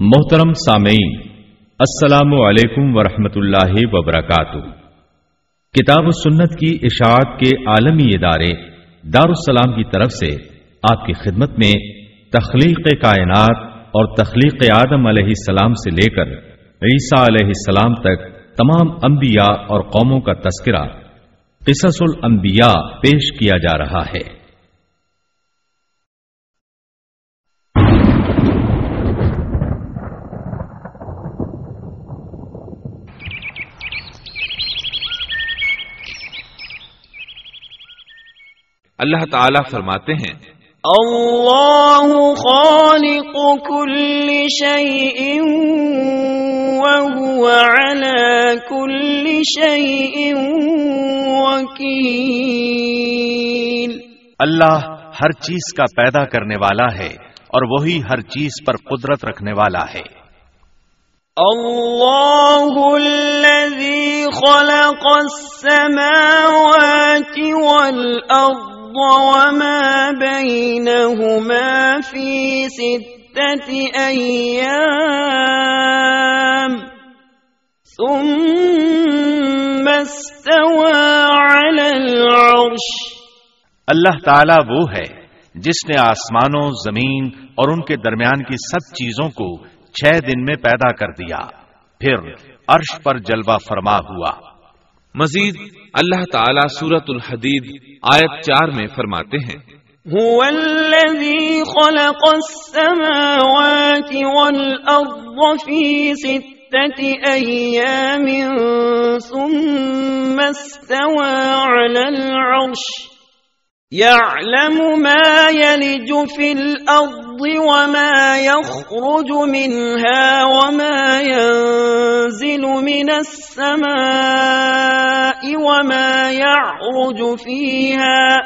محترم سامعین، السلام علیکم ورحمۃ اللہ وبرکاتہ۔ کتاب و سنت کی اشاعت کے عالمی ادارے دارالسلام کی طرف سے آپ کی خدمت میں تخلیق کائنات اور تخلیق آدم علیہ السلام سے لے کر عیسیٰ علیہ السلام تک تمام انبیاء اور قوموں کا تذکرہ قصص الانبیاء پیش کیا جا رہا ہے۔ اللہ تعالیٰ فرماتے ہیں۔ اللہ خالق كل شيء وهو على كل شيء وكيل اللہ ہر چیز کا پیدا کرنے والا ہے اور وہی ہر چیز پر قدرت رکھنے والا ہے۔ اللہ الذي خلق السماوات والأرض وما بينهما في ستة أيام ثم استوى على العرش۔ اللہ تعالیٰ وہ ہے جس نے آسمانوں، زمین اور ان کے درمیان کی سب چیزوں کو چھ دن میں پیدا کر دیا۔ پھر عرش پر جلوہ فرما ہوا۔ مزید اللہ تعالی سورت الحدید آیت چار میں فرماتے ہیں۔ هو الذي خلق السماوات والأرض في ستة أيام ثم استوى على العرش. يعلم ما يلج في الأرض وما يخرج منها وما ينزل من السماء وما يعرج فيها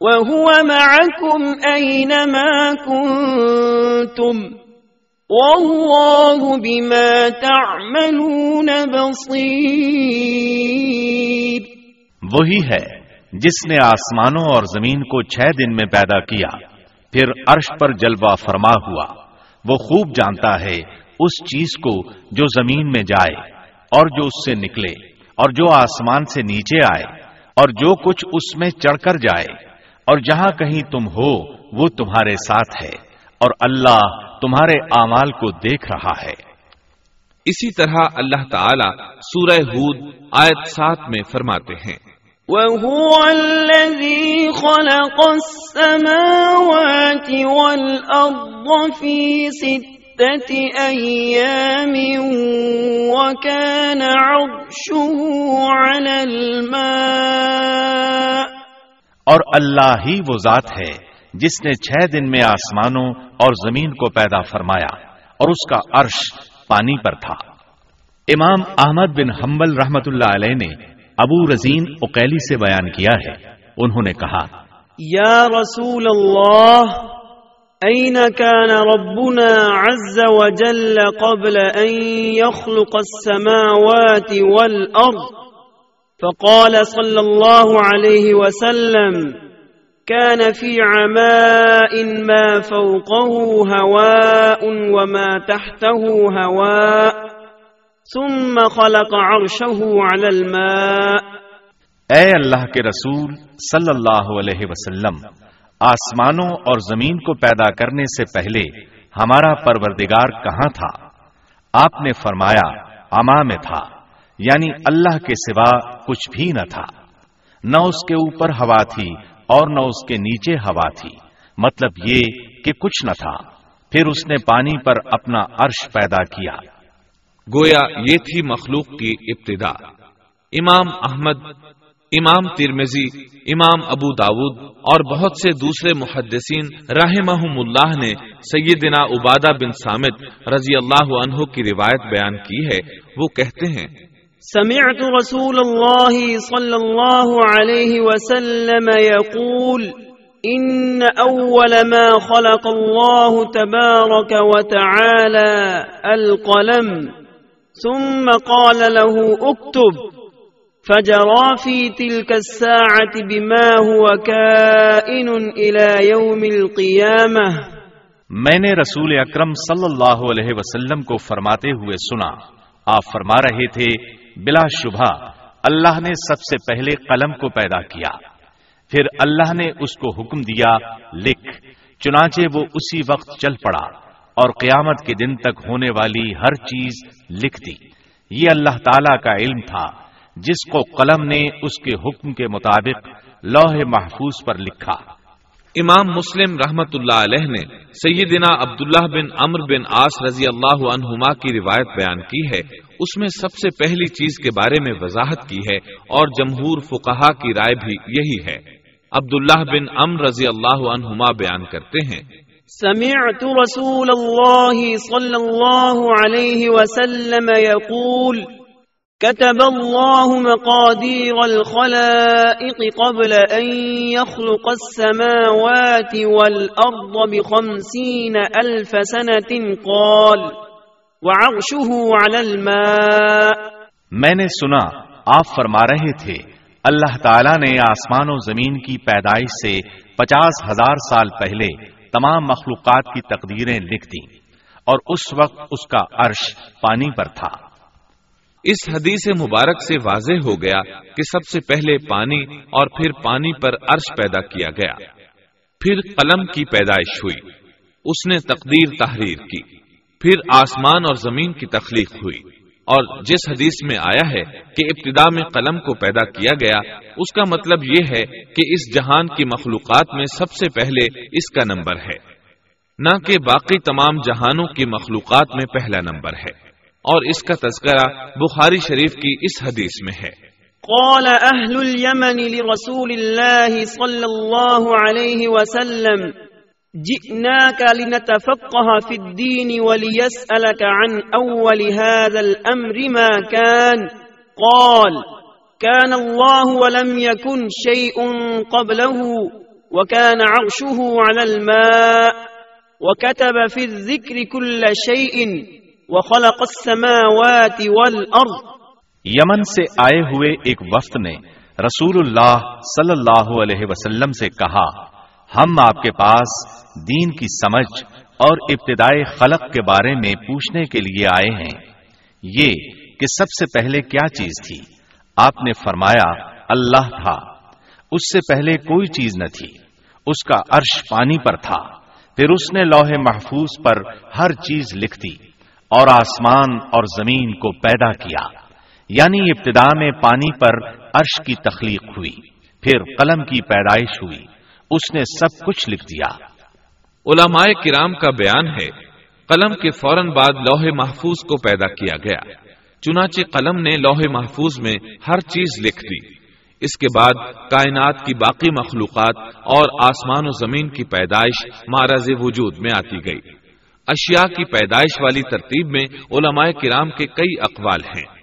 وهو معكم أينما كنتم والله بما تعملون بصير وہی ہے جس نے آسمانوں اور زمین کو چھ دن میں پیدا کیا، پھر عرش پر جلوہ فرما ہوا۔ وہ خوب جانتا ہے اس چیز کو جو زمین میں جائے اور جو اس سے نکلے اور جو آسمان سے نیچے آئے اور جو کچھ اس میں چڑھ کر جائے۔ اور جہاں کہیں تم ہو، وہ تمہارے ساتھ ہے اور اللہ تمہارے اعمال کو دیکھ رہا ہے۔ اسی طرح اللہ تعالیٰ سورہ ہود آیت سات میں فرماتے ہیں۔ وهو الذي خلق السماوات والأرض في ستة أيام وكان عرشه على الماء. اور اللہ ہی وہ ذات ہے جس نے چھ دن میں آسمانوں اور زمین کو پیدا فرمایا اور اس کا عرش پانی پر تھا۔ امام احمد بن حنبل رحمت اللہ علیہ نے ابو رزین اقیلی سے بیان کیا ہے۔ انہوں نے کہا، یا رسول اللہ، این كان ربنا عز وجل قبل ان يخلق السماوات والارض؟ فقال صلى الله عليه وسلم كان في عماء ما فوقه هواء وما تحته هواء۔ ثم خلق عرشه على الماء. اے اللہ کے رسول صلی اللہ علیہ وسلم، آسمانوں اور زمین کو پیدا کرنے سے پہلے ہمارا پروردگار کہاں تھا؟ آپ نے فرمایا، اما میں تھا یعنی اللہ کے سوا کچھ بھی نہ تھا۔ نہ اس کے اوپر ہوا تھی اور نہ اس کے نیچے ہوا تھی۔ مطلب یہ کہ کچھ نہ تھا۔ پھر اس نے پانی پر اپنا عرش پیدا کیا۔ گویا یہ تھی مخلوق کی ابتدا۔ امام احمد، امام ترمزی امام ابو داود اور بہت سے دوسرے محدثین رحمہم اللہ نے سیدنا عبادہ بن سامد رضی اللہ عنہ کی روایت بیان کی ہے۔ وہ کہتے ہیں، سمعت رسول اللہ صلی اللہ علیہ وسلم يقول ان اول ما خلق الله تبارك وتعالى القلم ثم قال له، اكتب. فجرى في تلك الساعة بما هو كائن إلى يوم القيامة. میں نے رسول اکرم صلی اللہ علیہ وسلم کو فرماتے ہوئے سنا، آپ فرما رہے تھے، بلا شبہ، اللہ نے سب سے پہلے قلم کو پیدا کیا۔ پھر اللہ نے اس کو حکم دیا، لکھ، چنانچہ وہ اسی وقت چل پڑا۔ اور قیامت کے دن تک ہونے والی ہر چیز لکھ دی۔ یہ اللہ تعالی کا علم تھا، جس کو قلم نے اس کے حکم کے مطابق لوح محفوظ پر لکھا۔ امام مسلم رحمت اللہ علیہ نے سیدنا عبداللہ بن امر بن آس رضی اللہ عنہما کی روایت بیان کی ہے۔ اس میں سب سے پہلی چیز کے بارے میں وضاحت کی ہے اور جمہور فقہا کی رائے بھی یہی ہے۔ عبداللہ بن امر رضی اللہ عنہما بیان کرتے ہیں سمعت رسول اللہ صلی اللہ علیہ وسلم يقول، كتب الله مقادير الخلائق قبل أن يخلق السماوات والأرض بخمسين ألف سنة، قال، وعرشه على الماء. میں نے سنا، آپ فرما رہے تھے، اللہ تعالیٰ نے آسمان و زمین کی پیدائش سے پچاس ہزار سال پہلے تمام مخلوقات کی تقدیریں لکھ دیں اور اس وقت اس کا عرش پانی پر تھا۔ اس حدیث مبارک سے واضح ہو گیا کہ سب سے پہلے پانی اور پھر پانی پر عرش پیدا کیا گیا۔ پھر قلم کی پیدائش ہوئی۔ اس نے تقدیر تحریر کی۔ پھر آسمان اور زمین کی تخلیق ہوئی۔ اور جس حدیث میں آیا ہے کہ ابتدا میں قلم کو پیدا کیا گیا، اس کا مطلب یہ ہے کہ اس جہان کی مخلوقات میں سب سے پہلے اس کا نمبر ہے۔ نہ کہ باقی تمام جہانوں کی مخلوقات میں پہلا نمبر ہے۔ اور اس کا تذکرہ بخاری شریف کی اس حدیث میں ہے۔ قال اهل اليمن لرسول الله صلى الله عليه وسلم جئناك لنتفقه في الدين وليسألك عن أول هذا الأمر ما كان. قال كان الله ولم يكن شيء قبله، وكان عرشه على الماء، وكتب في الذكر كل شيء، وخلق السماوات والارض یمن سے آئے ہوئے ایک وفد نے رسول اللہ صلی اللہ علیہ وسلم سے کہا ہم آپ کے پاس دین کی سمجھ اور ابتدائی خلق کے بارے میں پوچھنے کے لیے آئے ہیں۔ یہ کہ سب سے پہلے کیا چیز تھی؟ آپ نے فرمایا، اللہ تھا۔ اس سے پہلے کوئی چیز نہ تھی۔ اس کا عرش پانی پر تھا۔ پھر اس نے لوہے محفوظ پر ہر چیز لکھ دی اور آسمان اور زمین کو پیدا کیا۔ یعنی ابتدا میں پانی پر عرش کی تخلیق ہوئی، پھر قلم کی پیدائش ہوئی۔ اس نے سب کچھ لکھ دیا۔ علماء کرام کا بیان ہے، قلم کے فوراً بعد لوہے محفوظ کو پیدا کیا گیا۔ چنانچہ قلم نے لوہے محفوظ میں ہر چیز لکھ دی۔ اس کے بعد کائنات کی باقی مخلوقات اور آسمان و زمین کی پیدائش مہاراج وجود میں آتی گئی۔ اشیاء کی پیدائش والی ترتیب میں علماء کرام کے کئی اقوال ہیں۔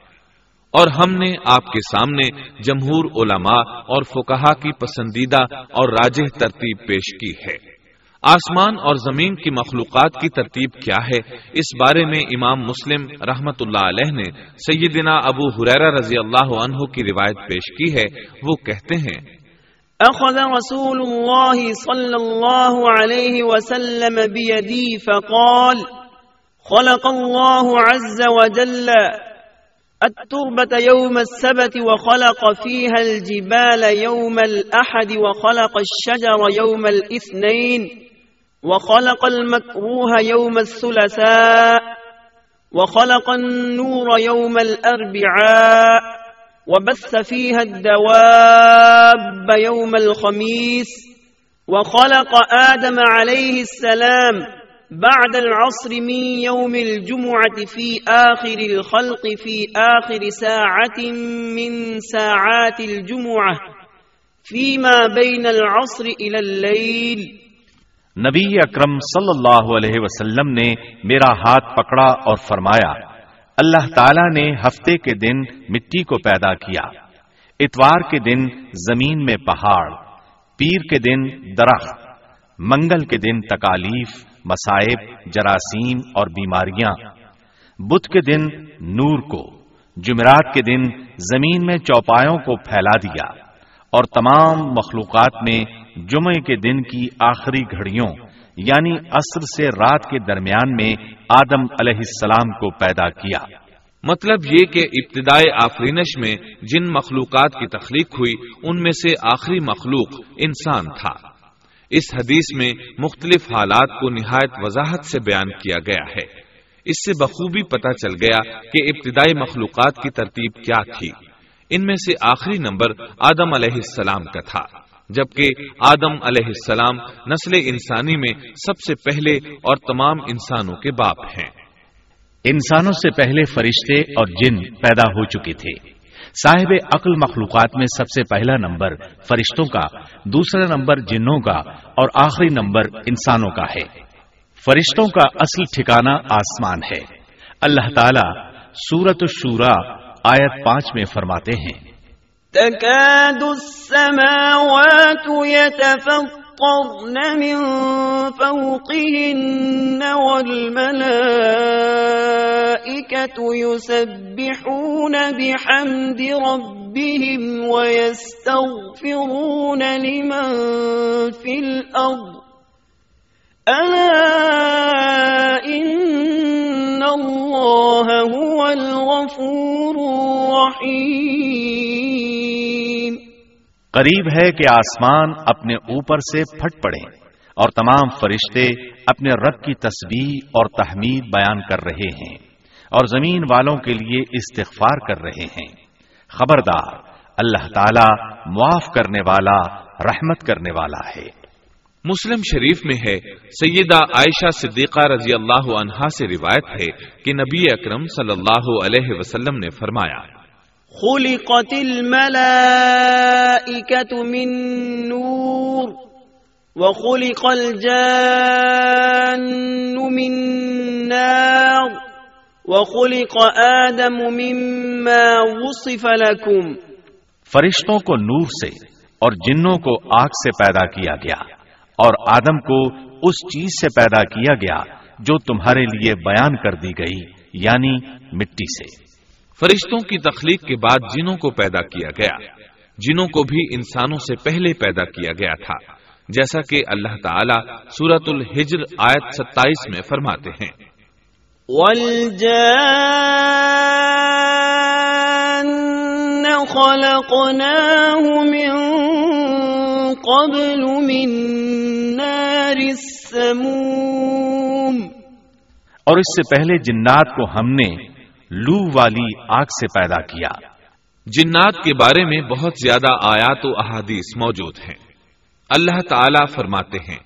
اور ہم نے آپ کے سامنے جمہور علماء اور فکہ کی پسندیدہ اور راجہ ترتیب پیش کی ہے۔ آسمان اور زمین کی مخلوقات کی ترتیب کیا ہے؟ اس بارے میں امام مسلم رحمت اللہ علیہ نے سیدنا ابو حریرہ رضی اللہ عنہ کی روایت پیش کی ہے۔ وہ کہتے ہیں أخذ رسول الله صلى الله عليه وسلم بيدي فقال، خلق الله عز وجل التربة يوم السبت وخلق فيها الجبال يوم الأحد وخلق الشجر يوم الاثنين وخلق المكروه يوم الثلاثاء وخلق النور يوم الأربعاء وبث فيها الدواب يوم الخميس وخلق آدم عليه السلام بعد العصر من يوم الجمعة في آخر الخلق في آخر ساعة من ساعات الجمعة فيما بين العصر إلى الليل. نبی اکرم صلی اللہ علیہ وسلم نے میرا ہاتھ پکڑا اور فرمایا، اللہ تعالی نے ہفتے کے دن مٹی کو پیدا کیا۔ اتوار کے دن زمین میں پہاڑ، پیر کے دن درخت، منگل کے دن تکالیف مسائب جراثیم اور بیماریاں۔ بدھ کے دن نور کو، جمعرات کے دن زمین میں چوپایوں کو پھیلا دیا اور تمام مخلوقات میں جمعے کے دن کی آخری گھڑیوں یعنی عصر سے رات کے درمیان میں آدم علیہ السلام کو پیدا کیا۔ مطلب یہ کہ ابتدائے آفرینش میں جن مخلوقات کی تخلیق ہوئی، ان میں سے آخری مخلوق انسان تھا۔ اس حدیث میں مختلف حالات کو نہایت وضاحت سے بیان کیا گیا ہے۔ اس سے بخوبی پتا چل گیا کہ ابتدائی مخلوقات کی ترتیب کیا تھی۔ ان میں سے آخری نمبر آدم علیہ السلام کا تھا، جبکہ آدم علیہ السلام نسل انسانی میں سب سے پہلے اور تمام انسانوں کے باپ ہیں۔ انسانوں سے پہلے فرشتے اور جن پیدا ہو چکے تھے۔ صاحب عقل مخلوقات میں سب سے پہلا نمبر فرشتوں کا، دوسرا نمبر جنوں کا، اور آخری نمبر انسانوں کا ہے۔ فرشتوں کا اصل ٹھکانہ آسمان ہے۔ اللہ تعالی سورت الشورا آیت پانچ میں فرماتے ہیں۔ تكاد السماوات يتفطرن من فوقهن والملائكة يسبحون بحمد ربهم ويستغفرون لمن في الأرض ألا إن الله هو الغفور الرحيم قریب ہے کہ آسمان اپنے اوپر سے پھٹ پڑے اور تمام فرشتے اپنے رب کی تسبیح اور تحمید بیان کر رہے ہیں اور زمین والوں کے لیے استغفار کر رہے ہیں۔ خبردار، اللہ تعالی معاف کرنے والا، رحمت کرنے والا ہے۔ مسلم شریف میں ہے، سیدہ عائشہ صدیقہ رضی اللہ عنہا سے روایت ہے کہ نبی اکرم صلی اللہ علیہ وسلم نے فرمایا خلقت من نور وخلق الجان من نار وخلق آدم مما وصف لكم. فرشتوں کو نور سے اور جنوں کو آگ سے پیدا کیا گیا اور آدم کو اس چیز سے پیدا کیا گیا جو تمہارے لیے بیان کر دی گئی یعنی مٹی سے۔ فرشتوں کی تخلیق کے بعد جنوں کو پیدا کیا گیا۔ جنوں کو بھی انسانوں سے پہلے پیدا کیا گیا تھا۔ جیسا کہ اللہ تعالی سورت الحجر آیت ستائیس میں فرماتے ہیں۔ قبل من نار السموم۔ اور اس سے پہلے جنات کو ہم نے لو والی آگ سے پیدا کیا۔ جنات کے بارے میں بہت زیادہ آیات و احادیث موجود ہیں۔ اللہ تعالی فرماتے ہیں۔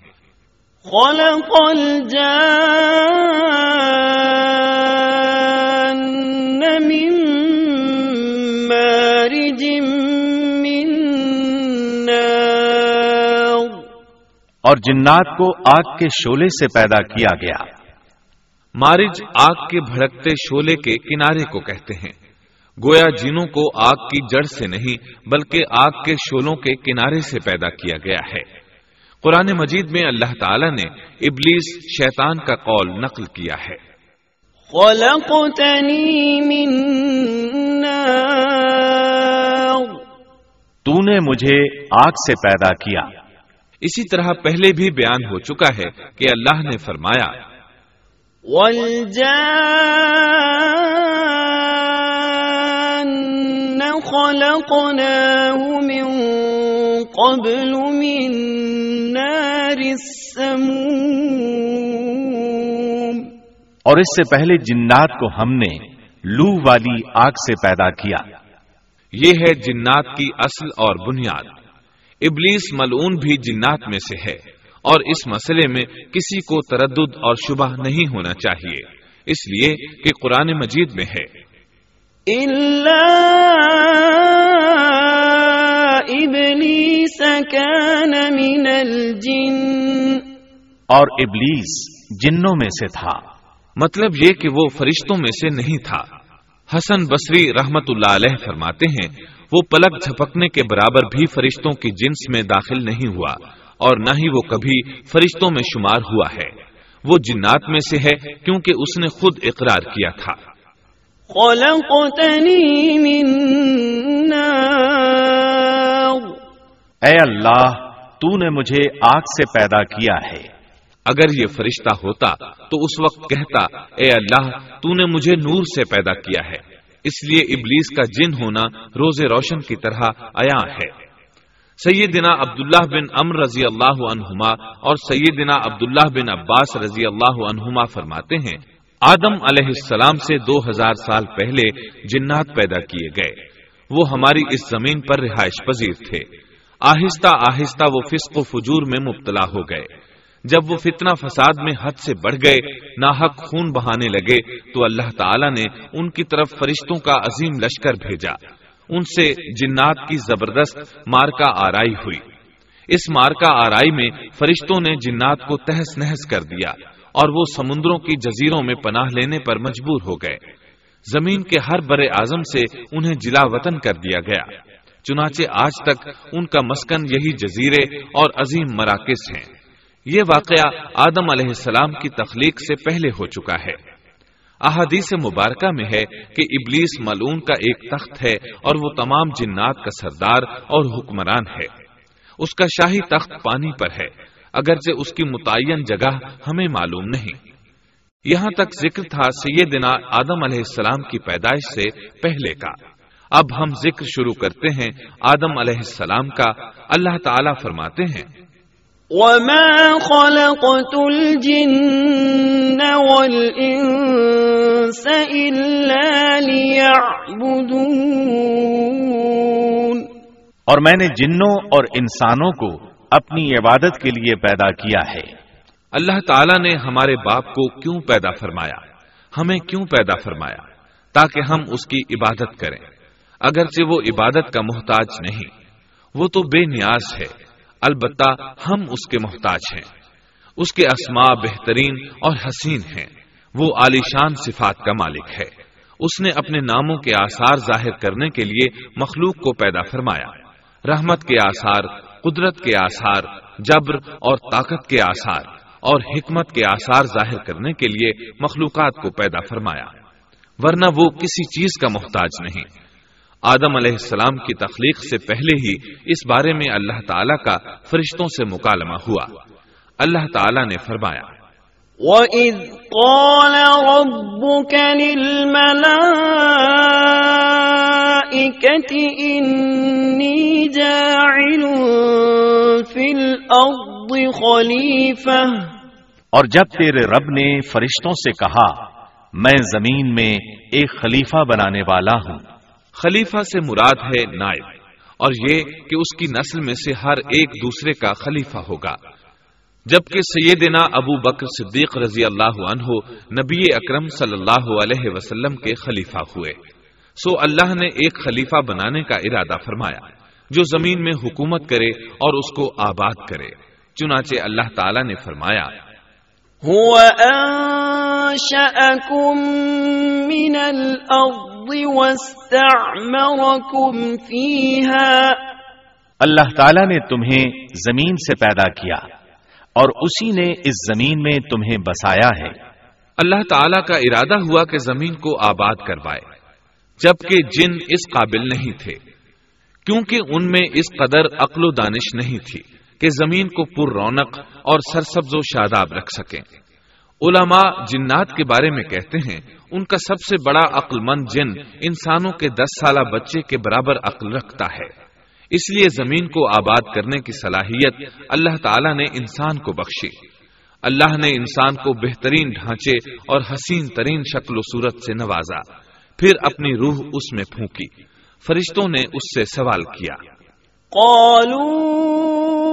خلق الجان من مارج اور جنات کو آگ کے شولے سے پیدا کیا گیا۔ مارج آگ کے بھڑکتے شولے کے کنارے کو کہتے ہیں۔ گویا جنوں کو آگ کی جڑ سے نہیں بلکہ آگ کے شولوں کے کنارے سے پیدا کیا گیا ہے۔ قرآن مجید میں اللہ تعالی نے ابلیس شیطان کا قول نقل کیا ہے۔ من نار۔ تو نے مجھے آگ سے پیدا کیا۔ اسی طرح پہلے بھی بیان ہو چکا ہے کہ اللہ نے فرمایا قبل من نار السموم. اور اس سے پہلے جنات کو ہم نے لو والی آگ سے پیدا کیا۔ یہ ہے جنات کی اصل اور بنیاد۔ ابلیس ملعون بھی جنات میں سے ہے۔ اور اس مسئلے میں کسی کو تردد اور شبہ نہیں ہونا چاہیے۔ اس لیے کہ قرآن مجید میں ہے۔ ابلیس من الجن۔ اور ابلیس جنوں میں سے تھا۔ مطلب یہ کہ وہ فرشتوں میں سے نہیں تھا۔ حسن بصری رحمت اللہ علیہ فرماتے ہیں وہ پلک جھپکنے کے برابر بھی فرشتوں کی جنس میں داخل نہیں ہوا۔ اور نہ ہی وہ کبھی فرشتوں میں شمار ہوا ہے۔ وہ جنات میں سے ہے کیونکہ اس نے خود اقرار کیا تھا۔ من نار۔ اے اللہ تو نے مجھے آگ سے پیدا کیا ہے۔ اگر یہ فرشتہ ہوتا تو اس وقت کہتا اے اللہ تو نے مجھے نور سے پیدا کیا ہے۔ اس لیے ابلیس کا جن ہونا روز روشن کی طرح عیا ہے۔ سیدنا عبداللہ بن امر رضی اللہ عنہما اور سیدنا عبداللہ بن عباس رضی اللہ عنہما فرماتے ہیں، آدم علیہ السلام سے دو ہزار سال پہلے جنات پیدا کیے گئے۔ وہ ہماری اس زمین پر رہائش پذیر تھے۔ آہستہ آہستہ وہ فسق و فجور میں مبتلا ہو گئے۔ جب وہ فتنہ فساد میں حد سے بڑھ گئے، ناحق خون بہانے لگے، تو اللہ تعالی نے ان کی طرف فرشتوں کا عظیم لشکر بھیجا۔ ان سے جنات کی زبردست مارکا آرائی ہوئی۔ اس مارکا آرائی میں فرشتوں نے جنات کو تہس نہس کر دیا اور وہ سمندروں کی جزیروں میں پناہ لینے پر مجبور ہو گئے۔ زمین کے ہر برے اعظم سے انہیں جلا وطن کر دیا گیا۔ چنانچہ آج تک ان کا مسکن یہی جزیرے اور عظیم مراکز ہیں۔ یہ واقعہ آدم علیہ السلام کی تخلیق سے پہلے ہو چکا ہے۔ احادیث مبارکہ میں ہے کہ ابلیس ملون کا ایک تخت ہے اور وہ تمام جنات کا سردار اور حکمران ہے۔ اس کا شاہی تخت پانی پر ہے، اگرچہ اس کی متعین جگہ ہمیں معلوم نہیں۔ یہاں تک ذکر تھا سیدنا آدم علیہ السلام کی پیدائش سے پہلے کا۔ اب ہم ذکر شروع کرتے ہیں آدم علیہ السلام کا۔ اللہ تعالی فرماتے ہیں وما خلقت الجن والإنس إلا ليعبدون اور میں نے جنوں اور انسانوں کو اپنی عبادت کے لیے پیدا کیا ہے۔ اللہ تعالیٰ نے ہمارے باپ کو کیوں پیدا فرمایا؟ ہمیں کیوں پیدا فرمایا؟ تاکہ ہم اس کی عبادت کریں۔ اگرچہ وہ عبادت کا محتاج نہیں وہ تو بے نیاز ہے۔ البتہ ہم اس کے محتاج ہیں۔ اس کے اسماء بہترین اور حسین ہیں۔ وہ عالیشان صفات کا مالک ہے۔ اس نے اپنے ناموں کے آثار ظاہر کرنے کے لیے مخلوق کو پیدا فرمایا۔ رحمت کے آثار، قدرت کے آثار، جبر اور طاقت کے آثار اور حکمت کے آثار ظاہر کرنے کے لیے مخلوقات کو پیدا فرمایا۔ ورنہ وہ کسی چیز کا محتاج نہیں۔ آدم علیہ السلام کی تخلیق سے پہلے ہی اس بارے میں اللہ تعالیٰ کا فرشتوں سے مکالمہ ہوا۔ اللہ تعالیٰ نے فرمایا وَإِذْ قَالَ رَبُّكَ لِلْمَلَائِكَةِ إِنِّي جَاعِلٌ فِي الْأَرْضِ خَلِيفَةً۔ اور جب تیرے رب نے فرشتوں سے کہا میں زمین میں ایک خلیفہ بنانے والا ہوں خلیفہ سے مراد ہے نائب، اور یہ کہ اس کی نسل میں سے ہر ایک دوسرے کا خلیفہ ہوگا۔ جبکہ سیدنا ابو بکر صدیق رضی اللہ عنہ نبی اکرم صلی اللہ علیہ وسلم کے خلیفہ ہوئے۔ سو اللہ نے ایک خلیفہ بنانے کا ارادہ فرمایا، جو زمین میں حکومت کرے اور اس کو آباد کرے۔ چنانچہ اللہ تعالی نے فرمایا من الأرض واستعمركم فيها اللہ تعالیٰ نے تمہیں زمین سے پیدا کیا اور اسی نے اس زمین میں تمہیں بسایا ہے۔ اللہ تعالیٰ کا ارادہ ہوا کہ زمین کو آباد کروائے جبکہ جن اس قابل نہیں تھے کیونکہ ان میں اس قدر عقل و دانش نہیں تھی۔ کہ زمین کو پر رونق اور سرسبز و شاداب رکھ سکیں۔ علماء جنات کے بارے میں کہتے ہیں، ان کا سب سے بڑا عقل مند جن انسانوں کے دس سالہ بچے کے برابر عقل رکھتا ہے۔ اس لیے زمین کو آباد کرنے کی صلاحیت اللہ تعالی نے انسان کو بخشی۔ اللہ نے انسان کو بہترین ڈھانچے اور حسین ترین شکل و صورت سے نوازا۔ پھر اپنی روح اس میں پھونکی۔ فرشتوں نے اس سے سوال کیا۔ قالوا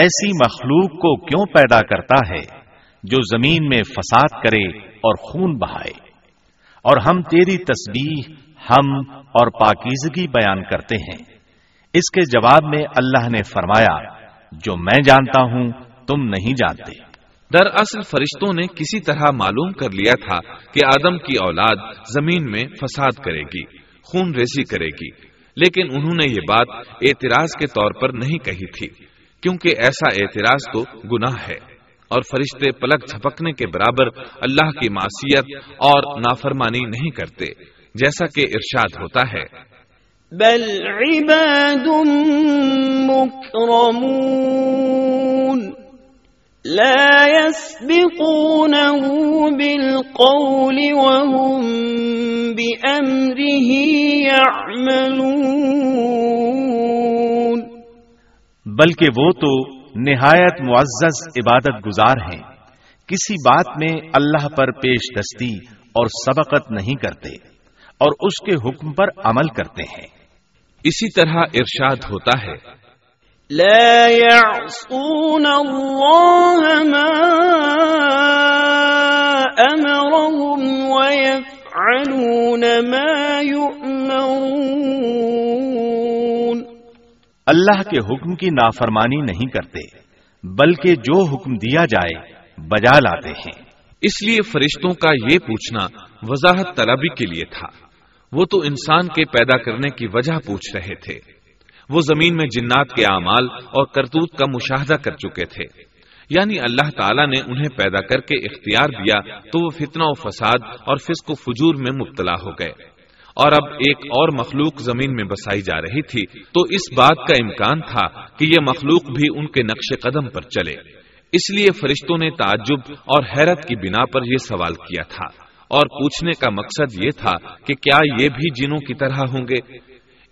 ایسی مخلوق کو کیوں پیدا کرتا ہے جو زمین میں فساد کرے اور خون بہائے؟ اور ہم تیری تسبیح، ہم اور پاکیزگی بیان کرتے ہیں۔ اس کے جواب میں اللہ نے فرمایا، جو میں جانتا ہوں، تم نہیں جانتے۔ دراصل فرشتوں نے کسی طرح معلوم کر لیا تھا کہ آدم کی اولاد زمین میں فساد کرے گی، خون ریزی کرے گی، لیکن انہوں نے یہ بات اعتراض کے طور پر نہیں کہی تھی۔ کیونکہ ایسا اعتراض تو گناہ ہے اور فرشتے پلک جھپکنے کے برابر اللہ کی معصیت اور نافرمانی نہیں کرتے، جیسا کہ ارشاد ہوتا ہے۔ بل عباد لا يسبقونه بالقول وهم بأمره يعملون۔ بلکہ وہ تو نہایت معزز عبادت گزار ہیں۔ کسی بات میں اللہ پر پیش دستی اور سبقت نہیں کرتے اور اس کے حکم پر عمل کرتے ہیں۔ اسی طرح ارشاد ہوتا ہے۔ لا يعصون الله ما أمرهم ويفعلون ما يؤمرون۔ اللہ کے حکم کی نافرمانی نہیں کرتے، بلکہ جو حکم دیا جائے، بجا لاتے ہیں۔ اس لیے فرشتوں کا یہ پوچھنا وضاحت طلبی کے لیے تھا۔ وہ تو انسان کے پیدا کرنے کی وجہ پوچھ رہے تھے۔ وہ زمین میں جنات کے اعمال اور کرتوت کا مشاہدہ کر چکے تھے۔ یعنی اللہ تعالیٰ نے انہیں پیدا کر کے اختیار دیا تو وہ فتنہ و فساد اور فسق و فجور میں مبتلا ہو گئے۔ اور اب ایک اور مخلوق زمین میں بسائی جا رہی تھی، تو اس بات کا امکان تھا کہ یہ مخلوق بھی ان کے نقش قدم پر چلے۔ اس لیے فرشتوں نے تعجب اور حیرت کی بنا پر یہ سوال کیا تھا۔ اور پوچھنے کا مقصد یہ تھا کہ کیا یہ بھی جنوں کی طرح ہوں گے؟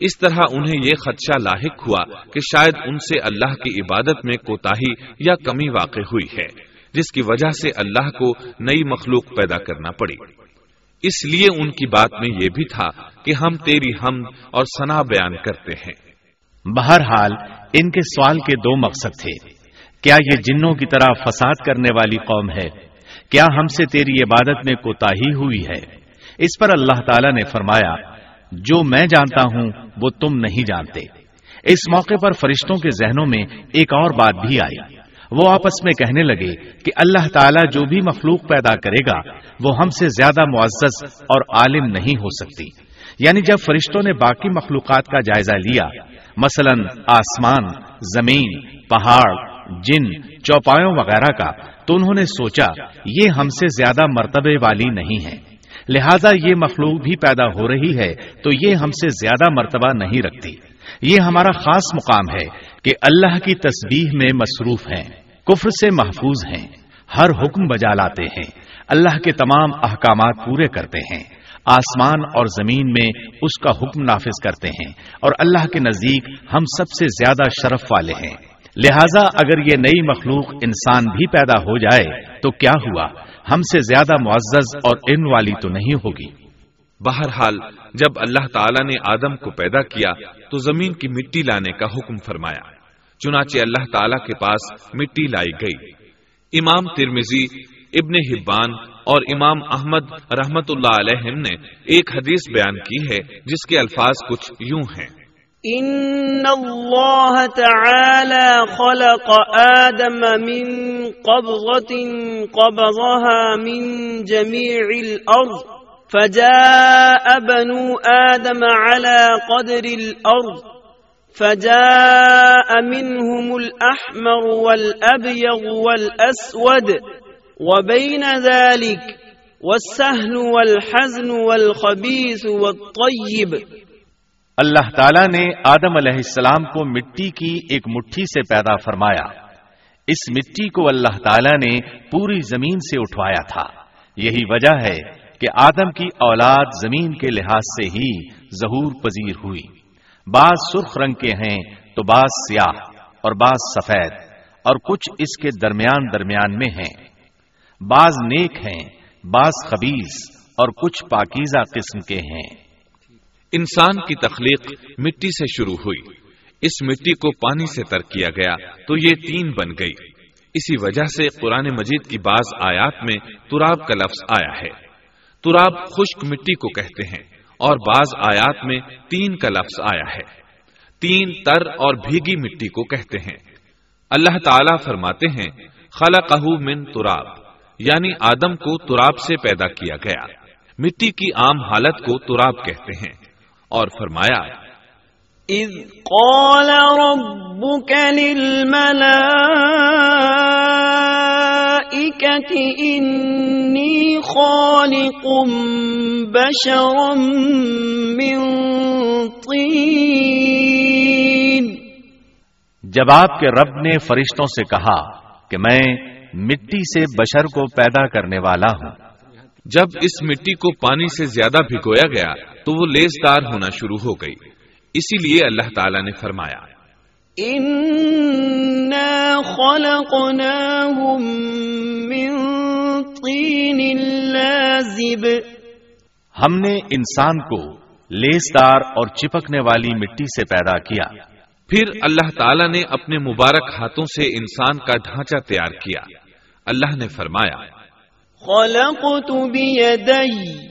اس طرح انہیں یہ خدشہ لاحق ہوا کہ شاید ان سے اللہ کی عبادت میں کوتاہی یا کمی واقع ہوئی ہے، جس کی وجہ سے اللہ کو نئی مخلوق پیدا کرنا پڑی۔ اس لیے ان کی بات میں یہ بھی تھا کہ ہم تیری ہم اور سنا بیان کرتے ہیں۔ بہرحال، ان کے سوال کے دو مقصد تھے۔ کیا یہ جنوں کی طرح فساد کرنے والی قوم ہے؟ کیا ہم سے تیری عبادت میں کوتاہی ہوئی ہے؟ اس پر اللہ تعالی نے فرمایا، جو میں جانتا ہوں، وہ تم نہیں جانتے۔ اس موقع پر فرشتوں کے ذہنوں میں ایک اور بات بھی آئی۔ وہ آپس میں کہنے لگے کہ اللہ تعالیٰ جو بھی مخلوق پیدا کرے گا، وہ ہم سے زیادہ معزز اور عالم نہیں ہو سکتی۔ یعنی جب فرشتوں نے باقی مخلوقات کا جائزہ لیا، مثلا آسمان، زمین، پہاڑ، جن، چوپایوں وغیرہ کا، تو انہوں نے سوچا، یہ ہم سے زیادہ مرتبے والی نہیں ہے لہذا یہ مخلوق بھی پیدا ہو رہی ہے، تو یہ ہم سے زیادہ مرتبہ نہیں رکھتی۔ یہ ہمارا خاص مقام ہے کہ اللہ کی تسبیح میں مصروف ہیں، کفر سے محفوظ ہیں، ہر حکم بجا لاتے ہیں، اللہ کے تمام احکامات پورے کرتے ہیں۔ آسمان اور زمین میں اس کا حکم نافذ کرتے ہیں اور اللہ کے نزدیک ہم سب سے زیادہ شرف والے ہیں۔ لہذا اگر یہ نئی مخلوق انسان بھی پیدا ہو جائے تو کیا ہوا؟ ہم سے زیادہ معزز اور علم والی تو نہیں ہوگی۔ بہرحال، جب اللہ تعالیٰ نے آدم کو پیدا کیا تو زمین کی مٹی لانے کا حکم فرمایا، چنانچہ اللہ تعالیٰ کے پاس مٹی لائی گئی۔ امام ترمیزی ابن حبان اور امام احمد رحمت اللہ علیہ نے ایک حدیث بیان کی ہے، جس کے الفاظ کچھ یوں ہیں۔ إن الله تعالى خلق آدم من قبضة قبضها من جميع الأرض فجاء بنو آدم على قدر الأرض، فجاء منهم الأحمر والأبيض والأسود، وبين ذلك والسهل والحزن والخبيث والطيب. اللہ تعالیٰ نے آدم علیہ السلام کو مٹی کی ایک مٹھی سے پیدا فرمایا۔ اس مٹی کو اللہ تعالیٰ نے پوری زمین سے اٹھوایا تھا۔ یہی وجہ ہے کہ آدم کی اولاد زمین کے لحاظ سے ہی ظہور پذیر ہوئی۔ بعض سرخ رنگ کے ہیں تو بعض سیاہ اور بعض سفید اور کچھ اس کے درمیان درمیان میں ہیں۔ بعض نیک ہیں، بعض خبیز اور کچھ پاکیزہ قسم کے ہیں۔ انسان کی تخلیق مٹی سے شروع ہوئی۔ اس مٹی کو پانی سے تر کیا گیا تو یہ تین بن گئی۔ اسی وجہ سے قرآن مجید کی بعض آیات میں تراب کا لفظ آیا ہے۔ تراب خشک مٹی کو کہتے ہیں اور بعض آیات میں تین کا لفظ آیا ہے۔ تین تر اور بھیگی مٹی کو کہتے ہیں۔ اللہ تعالی فرماتے ہیں خلقہ من تراب یعنی آدم کو تراب سے پیدا کیا گیا۔ مٹی کی عام حالت کو تراب کہتے ہیں۔ اور فرمایا، اذ قال ربك للملائكة إني خالق بشرا من طين۔ جب آپ کے رب نے فرشتوں سے کہا کہ میں مٹی سے بشر کو پیدا کرنے والا ہوں، جب اس مٹی کو پانی سے زیادہ بھگویا گیا تو وہ لیس دار ہونا شروع ہو گئی۔ اسی لیے اللہ تعالی نے فرمایا ہم نے انسان کو لیس دار اور چپکنے والی مٹی سے پیدا کیا۔ پھر اللہ تعالیٰ نے اپنے مبارک ہاتھوں سے انسان کا ڈھانچہ تیار کیا۔ اللہ نے فرمایا خلقت بیدی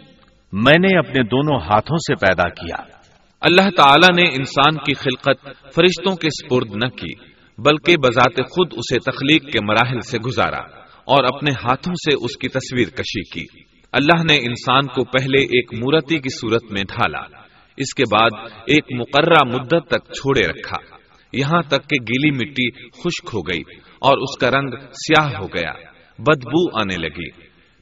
میں نے اپنے دونوں ہاتھوں سے پیدا کیا۔ اللہ تعالیٰ نے انسان کی خلقت فرشتوں کے سپرد نہ کی، بلکہ بذات خود اسے تخلیق کے مراحل سے گزارا اور اپنے ہاتھوں سے اس کی تصویر کشی کی۔ اللہ نے انسان کو پہلے ایک مورتی کی صورت میں ڈھالا، اس کے بعد ایک مقررہ مدت تک چھوڑے رکھا۔ یہاں تک کہ گیلی مٹی خشک ہو گئی اور اس کا رنگ سیاہ ہو گیا، بدبو آنے لگی۔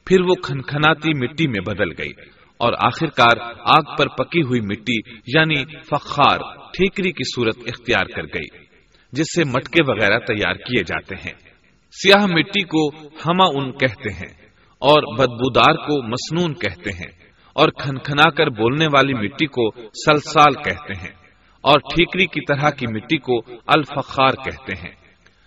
پھر وہ کھنکھناتی مٹی میں بدل گئی۔ اور آخر کار آگ پر پکی ہوئی مٹی یعنی فخار، ٹھیکری کی صورت اختیار کر گئی، جس سے مٹکے وغیرہ تیار کیے جاتے ہیں۔ سیاہ مٹی کو ہما ان کہتے ہیں اور بدبودار کو مسنون کہتے ہیں اور کھنکھنا کر بولنے والی مٹی کو سلسال کہتے ہیں اور ٹھیکری کی طرح کی مٹی کو الفخار کہتے ہیں۔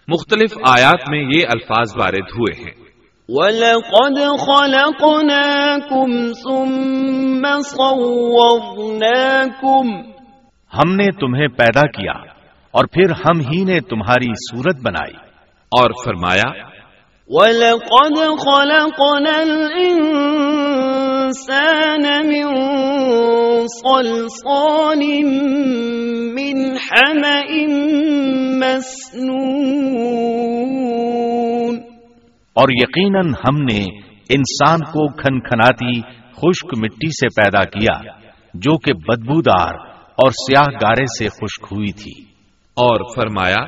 مختلف آیات میں یہ الفاظ وارد ہوئے ہیں۔ وَلَقَدْ خَلَقْنَاكُمْ ثُمَّ صَوَّرْنَاكُمْ ہم نے تمہیں پیدا کیا اور پھر ہم ہی نے تمہاری صورت بنائی۔ اور فرمایا وَلَقَدْ خَلَقْنَا الْإِنسَانَ مِنْ صَلْصَالٍ مِنْ حَمَئٍ مَسْنُونَ اور یقیناً ہم نے انسان کو کھنکھناتی خشک مٹی سے پیدا کیا جو کہ بدبودار اور سیاہ گارے سے خشک ہوئی تھی۔ اور فرمایا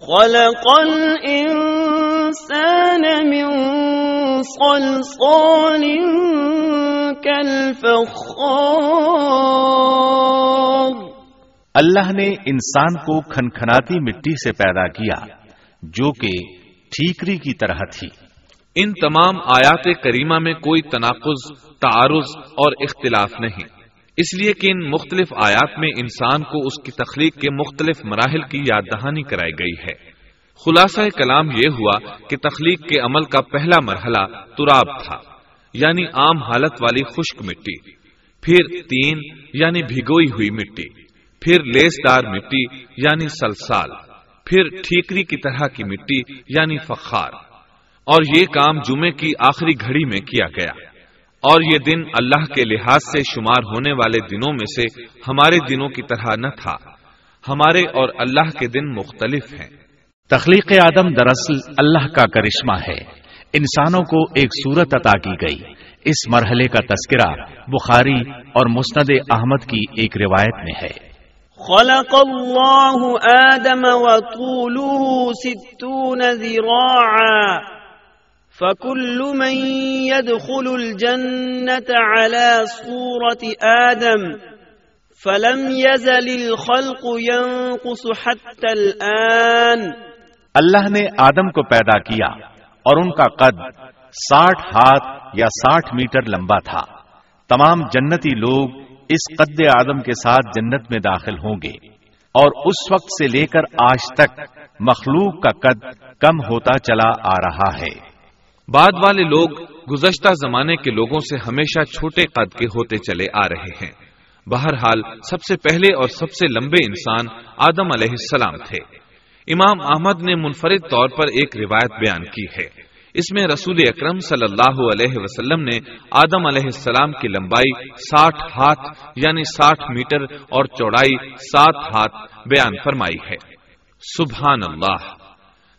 خلق الانسان من صلصال كالفخار۔ اللہ نے انسان کو کھنکھناتی مٹی سے پیدا کیا جو کہ ٹھیکری کی طرح تھی۔ ان تمام آیات کریمہ میں کوئی تناقض، تعارض اور اختلاف نہیں۔ اس لیے کہ ان مختلف آیات میں انسان کو اس کی تخلیق کے مختلف مراحل کی یاد دہانی کرائی گئی ہے۔ خلاصہ کلام یہ ہوا کہ تخلیق کے عمل کا پہلا مرحلہ تراب تھا یعنی عام حالت والی خشک مٹی، پھر تین یعنی بھگوئی ہوئی مٹی، پھر لیس دار مٹی یعنی سلسال۔ پھر ٹھیکری کی طرح کی مٹی یعنی فخار۔ اور یہ کام جمعے کی آخری گھڑی میں کیا گیا۔ اور یہ دن اللہ کے لحاظ سے شمار ہونے والے دنوں میں سے ہمارے دنوں کی طرح نہ تھا۔ ہمارے اور اللہ کے دن مختلف ہیں۔ تخلیق آدم دراصل اللہ کا کرشمہ ہے۔ انسانوں کو ایک صورت عطا کی گئی۔ اس مرحلے کا تذکرہ بخاری اور مسند احمد کی ایک روایت میں ہے۔ خلق الله آدم وطوله ستون ذراعا فكل من يدخل الجنة على صورة آدم فلم يزل الخلق ينقص حتى الآن اللہ نے آدم کو پیدا کیا اور ان کا قد ساٹھ ہاتھ یا ساٹھ میٹر لمبا تھا۔ تمام جنتی لوگ اس قد آدم کے ساتھ جنت میں داخل ہوں گے اور اس وقت سے لے کر آج تک مخلوق کا قد کم ہوتا چلا آ رہا ہے۔ بعد والے لوگ گزشتہ زمانے کے لوگوں سے ہمیشہ چھوٹے قد کے ہوتے چلے آ رہے ہیں۔ بہرحال سب سے پہلے اور سب سے لمبے انسان آدم علیہ السلام تھے۔ امام احمد نے منفرد طور پر ایک روایت بیان کی ہے۔ اس میں رسول اکرم صلی اللہ علیہ وسلم نے آدم علیہ السلام کی لمبائی ساٹھ ہاتھ یعنی ساٹھ میٹر اور چوڑائی سات ہاتھ بیان فرمائی ہے۔ سبحان اللہ۔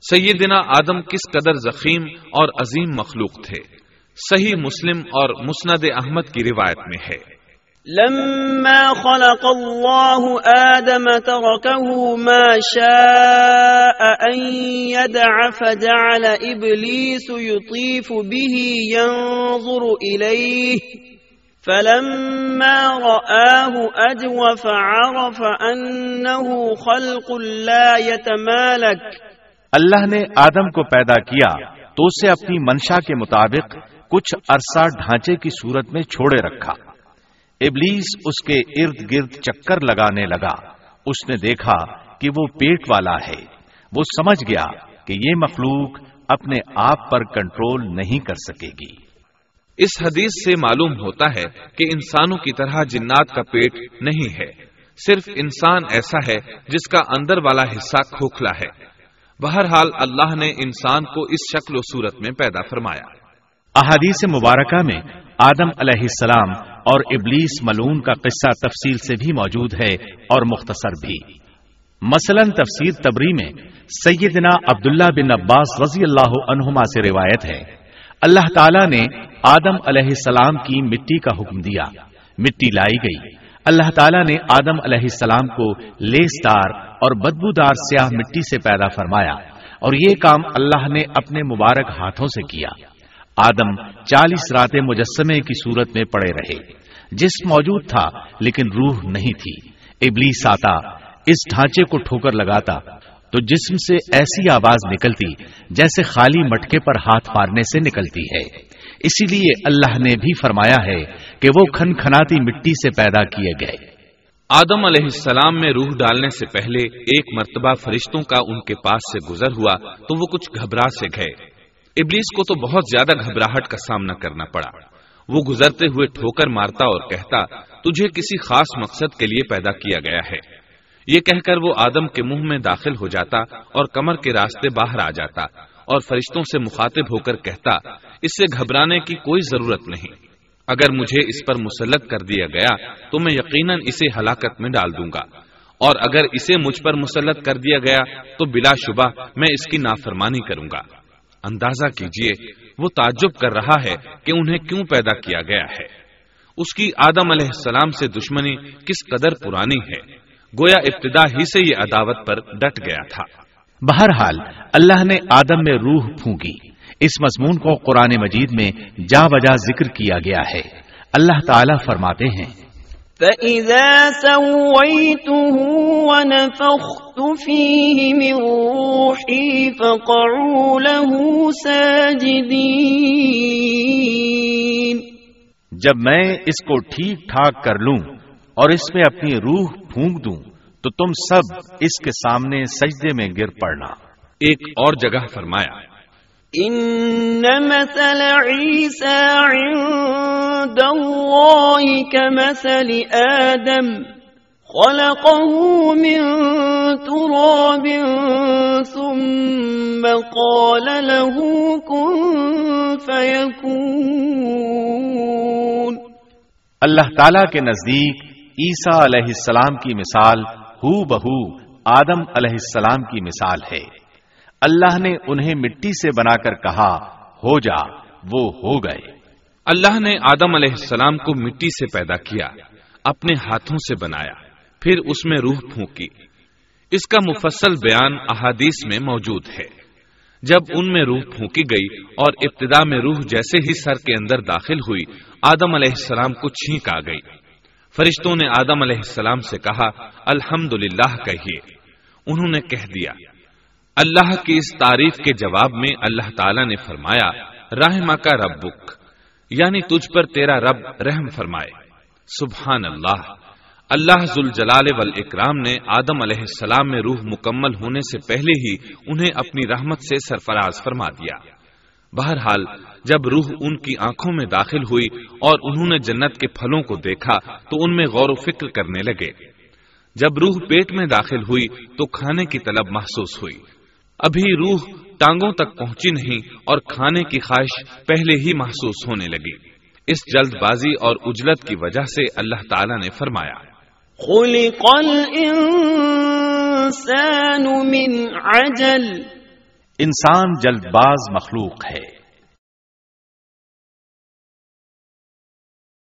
سیدنا آدم کس قدر زخیم اور عظیم مخلوق تھے۔ صحیح مسلم اور مسند احمد کی روایت میں ہے۔ لما خلق الله آدم تركه ما شاء أن يدع فجعل إبليس يطيف به ينظر إليه فلما رآه أجوف عرف أنه خلق لا يتمالك اللہ نے آدم کو پیدا کیا تو اسے اپنی منشا کے مطابق کچھ عرصہ ڈھانچے کی صورت میں چھوڑے رکھا۔ ابلیس اس کے ارد گرد چکر لگانے لگا۔ اس نے دیکھا کہ وہ پیٹ والا ہے۔ وہ سمجھ گیا کہ یہ مخلوق اپنے آپ پر کنٹرول نہیں کر سکے گی۔ اس حدیث سے معلوم ہوتا ہے کہ انسانوں کی طرح جنات کا پیٹ نہیں ہے۔ صرف انسان ایسا ہے جس کا اندر والا حصہ کھوکھلا ہے۔ بہرحال اللہ نے انسان کو اس شکل و صورت میں پیدا فرمایا۔ احادیث مبارکہ میں آدم علیہ السلام اور ابلیس ملون کا قصہ تفصیل سے بھی موجود ہے اور مختصر بھی۔ مثلا تفسیر تبری میں سیدنا عبداللہ بن عباس رضی اللہ عنہما سے روایت ہے۔ اللہ تعالی نے آدم علیہ السلام کی مٹی کا حکم دیا۔ مٹی لائی گئی۔ اللہ تعالیٰ نے آدم علیہ السلام کو لیسدار اور بدبودار سیاہ مٹی سے پیدا فرمایا اور یہ کام اللہ نے اپنے مبارک ہاتھوں سے کیا۔ آدم چالیس راتیں مجسمے کی صورت میں پڑے رہے۔ جس موجود تھا، لیکن روح نہیں تھی۔ ابلیس آتا، اس ڈھانچے کو ٹھوکر لگاتا، تو جسم سے ایسی آواز نکلتی جیسے خالی مٹکے پر ہاتھ مارنے سے نکلتی ہے۔ اسی لیے اللہ نے بھی فرمایا ہے کہ وہ کھن کھناتی مٹی سے پیدا کیے گئے۔ آدم علیہ السلام میں روح ڈالنے سے پہلے ایک مرتبہ فرشتوں کا ان کے پاس سے گزر ہوا تو وہ کچھ گھبرا سے گئے۔ ابلیس کو تو بہت زیادہ گھبراہٹ کا سامنا کرنا پڑا۔ وہ گزرتے ہوئے ٹھوکر مارتا اور کہتا، تجھے کسی خاص مقصد کے لیے پیدا کیا گیا ہے۔ یہ کہہ کر وہ آدم کے منہ میں داخل ہو جاتا اور کمر کے راستے باہر آ جاتا اور فرشتوں سے مخاطب ہو کر کہتا، اس سے گھبرانے کی کوئی ضرورت نہیں۔ اگر مجھے اس پر مسلط کر دیا گیا تو میں یقیناً اسے ہلاکت میں ڈال دوں گا۔ اور اگر اسے مجھ پر مسلط کر دیا گیا تو بلا شبہ میں اس کی نافرمانی کروں گا۔ اندازہ کیجیے، وہ تعجب کر رہا ہے کہ انہیں کیوں پیدا کیا گیا ہے۔ اس کی آدم علیہ السلام سے دشمنی کس قدر پرانی ہے؟ گویا ابتدا ہی سے یہ عداوت پر ڈٹ گیا تھا۔ بہرحال، اللہ نے آدم میں روح پھونکی۔ اس مضمون کو قرآن مجید میں جا بجا ذکر کیا گیا ہے۔ اللہ تعالی فرماتے ہیں فَإِذَا سَوَّيْتُهُ وَنَفَخْتُ فِيهِ مِن رُوحِي فَقَعُوا لَهُ سَاجِدِينَ جب میں اس کو ٹھیک ٹھاک کر لوں اور اس میں اپنی روح پھونک دوں تو تم سب اس کے سامنے سجدے میں گر پڑنا۔ ایک اور جگہ فرمایا ان مثل عيسى عند الله كمثل آدم خلقه من تراب ثم قال له كن فيكون اللہ تعالی کے نزدیک عیسیٰ علیہ السلام کی مثال ہو بہو آدم علیہ السلام کی مثال ہے۔ اللہ نے انہیں مٹی سے بنا کر کہا، ہو جا، وہ ہو گئے۔ اللہ نے آدم علیہ السلام کو مٹی سے پیدا کیا، اپنے ہاتھوں سے بنایا، پھر اس میں روح پھونکی۔ اس کا مفصل بیان احادیث میں موجود ہے۔ جب ان میں روح پھونکی گئی اور ابتدا میں روح جیسے ہی سر کے اندر داخل ہوئی، آدم علیہ السلام کو چھینک آ گئی۔ فرشتوں نے آدم علیہ السلام سے کہا الحمد للہ کہیے۔ انہوں نے کہہ دیا اللہ کی اس تعریف کے جواب میں اللہ تعالی نے فرمایا رحم کا ربک یعنی تجھ پر تیرا رب رحم فرمائے۔ سبحان اللہ۔ اللہ ذوالجلال والاکرام نے آدم علیہ السلام میں روح مکمل ہونے سے پہلے ہی انہیں اپنی رحمت سے سرفراز فرما دیا۔ بہرحال، جب روح ان کی آنکھوں میں داخل ہوئی اور انہوں نے جنت کے پھلوں کو دیکھا، تو ان میں غور و فکر کرنے لگے۔ جب روح پیٹ میں داخل ہوئی، تو کھانے کی طلب محسوس ہوئی۔ ابھی روح ٹانگوں تک پہنچی نہیں اور کھانے کی خواہش پہلے ہی محسوس ہونے لگی۔ اس جلد بازی اور اجلت کی وجہ سے اللہ تعالی نے فرمایا خلق الانسان من عجل۔ انسان جلد باز مخلوق ہے۔